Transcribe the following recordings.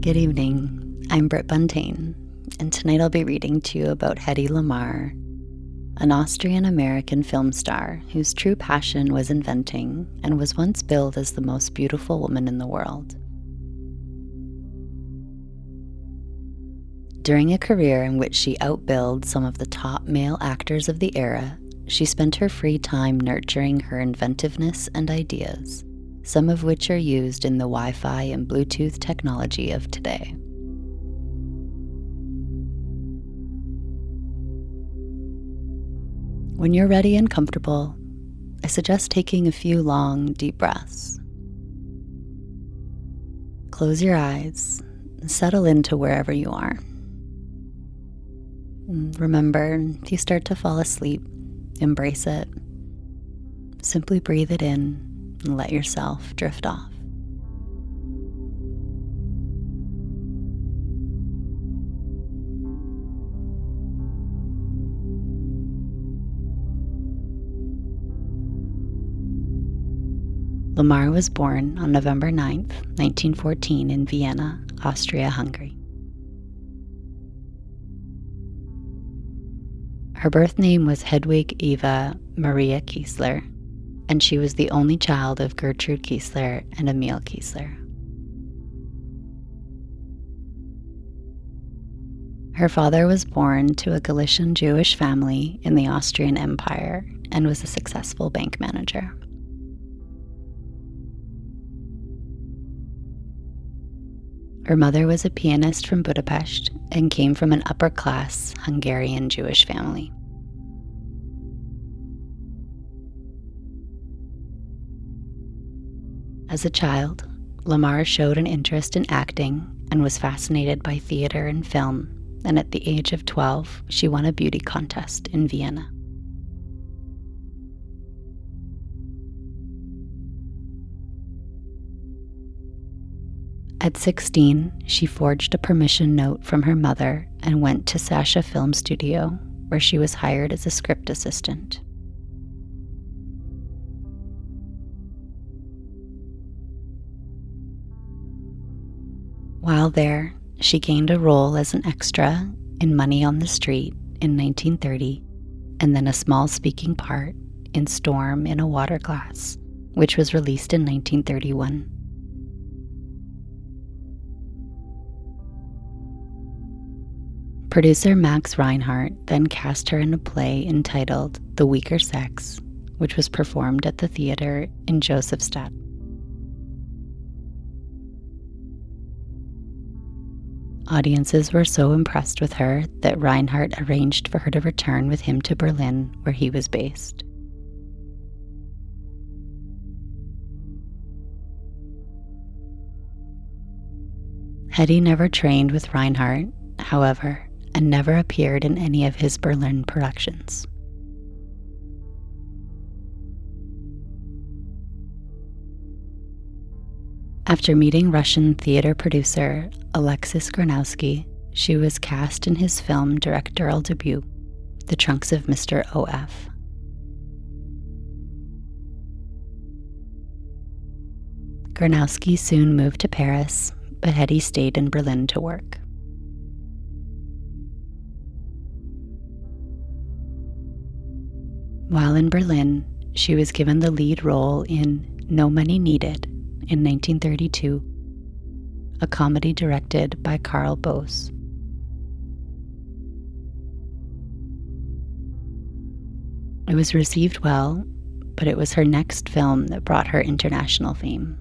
Good evening. I'm Britt Buntain, and tonight I'll be reading to you about Hedy Lamarr, an Austrian American film star whose true passion was inventing and was once billed as the most beautiful woman in the world. During a career in which she outbilled some of the top male actors of the era, she spent her free time nurturing her inventiveness and ideas some of which are used in the Wi Fi and Bluetooth technology of today. When you're ready and comfortable, I suggest taking a few long, deep breaths. Close your eyes and settle into wherever you are. Remember, if you start to fall asleep, embrace it. Simply breathe it in and let yourself drift off. Lamarr was born on November 9, 1914, in Vienna, Austria Hungary. Her birth name was Hedwig Eva Maria Kiesler, and she was the only child of Gertrude Kiesler and Emil Kiesler. Her father was born to a Galician Jewish family in the Austrian Empire and was a successful bank manager. Her mother was a pianist from Budapest and came from an upper class Hungarian Jewish family. As a child, Lamarr showed an interest in acting and was fascinated by theater and film, and at the age of 12, she won a beauty contest in Vienna. At 16, she forged a permission note from her mother and went to Sascha Film Studio, where she was hired as a script assistant. While there, she gained a role as an extra in Money on the Street in 1930, and then a small speaking part in Storm in a Water Glass, which was released in 1931. Producer Max Reinhardt then cast her in a play entitled The Weaker Sex, which was performed at the theater in Josefstadt. Audiences were so impressed with her that Reinhardt arranged for her to return with him to Berlin, where he was based. Hedy never trained with Reinhardt, however, and never appeared in any of his Berlin productions. After meeting Russian theater producer Alexis Granowsky, she was cast in his film directorial debut, The Trunks of Mr. O.F. Granowsky soon moved to Paris, but Hedy stayed in Berlin to work. While in Berlin, she was given the lead role in No Money Needed in 1932, a comedy directed by Carl Boese. It was received well, but it was her next film that brought her international fame.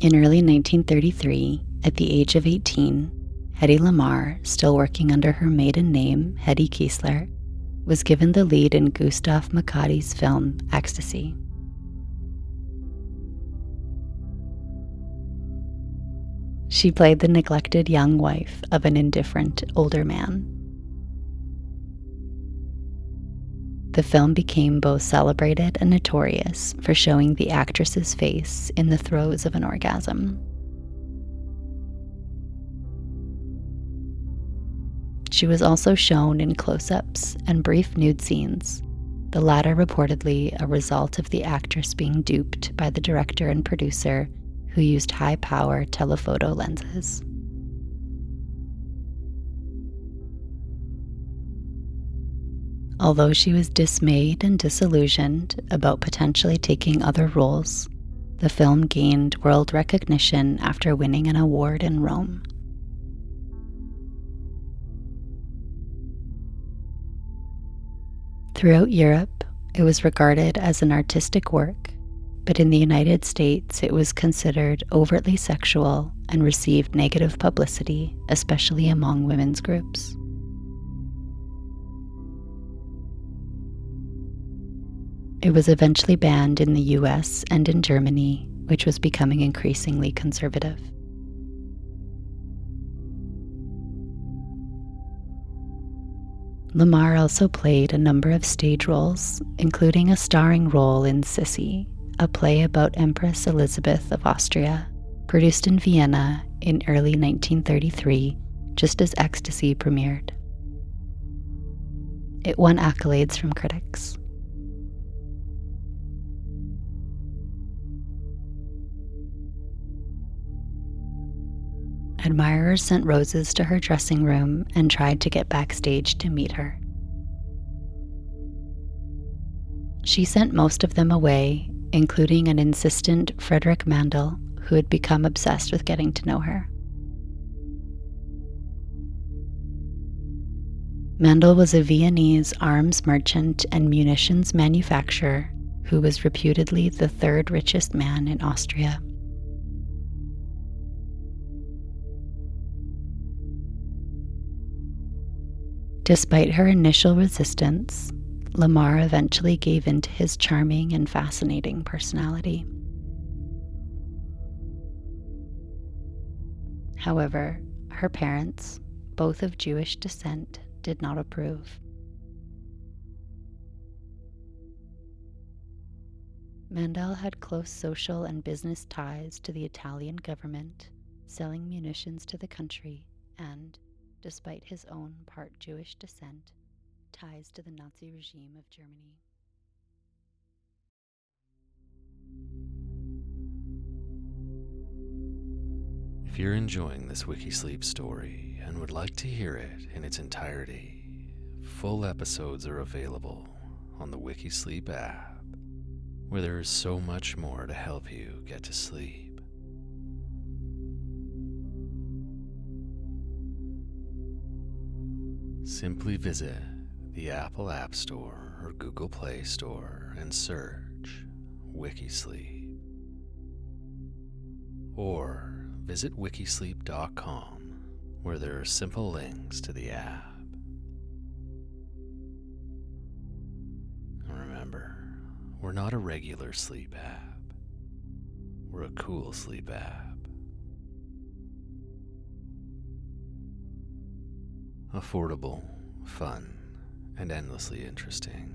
In early 1933, at the age of 18, Hedy Lamarr, still working under her maiden name, Hedy Kiesler, was given the lead in Gustav Machatý's film Ecstasy. She played the neglected young wife of an indifferent older man. The film became both celebrated and notorious for showing the actress's face in the throes of an orgasm. She was also shown in close ups and brief nude scenes, the latter reportedly a result of the actress being duped by the director and producer who used high power telephoto lenses. Although she was dismayed and disillusioned about potentially taking other roles, the film gained world recognition after winning an award in Rome. Throughout Europe, it was regarded as an artistic work, but in the United States, it was considered overtly sexual and received negative publicity, especially among women's groups. It was eventually banned in the US and in Germany, which was becoming increasingly conservative. Lamarr also played a number of stage roles, including a starring role in Sissy, a play about Empress Elizabeth of Austria, produced in Vienna in early 1933, just as Ecstasy premiered. It won accolades from critics. Admirers sent roses to her dressing room and tried to get backstage to meet her. She sent most of them away, including an insistent Frederick Mandl, who had become obsessed with getting to know her. Mandl was a Viennese arms merchant and munitions manufacturer who was reputedly the third richest man in Austria. Despite her initial resistance, Lamarr eventually gave in to his charming and fascinating personality. However, her parents, both of Jewish descent, did not approve. Mandl had close social and business ties to the Italian government, selling munitions to the country and, despite his own part Jewish descent, ties to the Nazi regime of Germany. If you're enjoying this Wikisleep story and would like to hear it in its entirety, full episodes are available on the Wikisleep app, where there is so much more to help you get to sleep. Simply visit the Apple App Store or Google Play Store and search Wikisleep. or visit wikisleep.com where there are simple links to the app. Remember, we're not a regular sleep app. We're a cool sleep app. Affordable, fun, and endlessly interesting.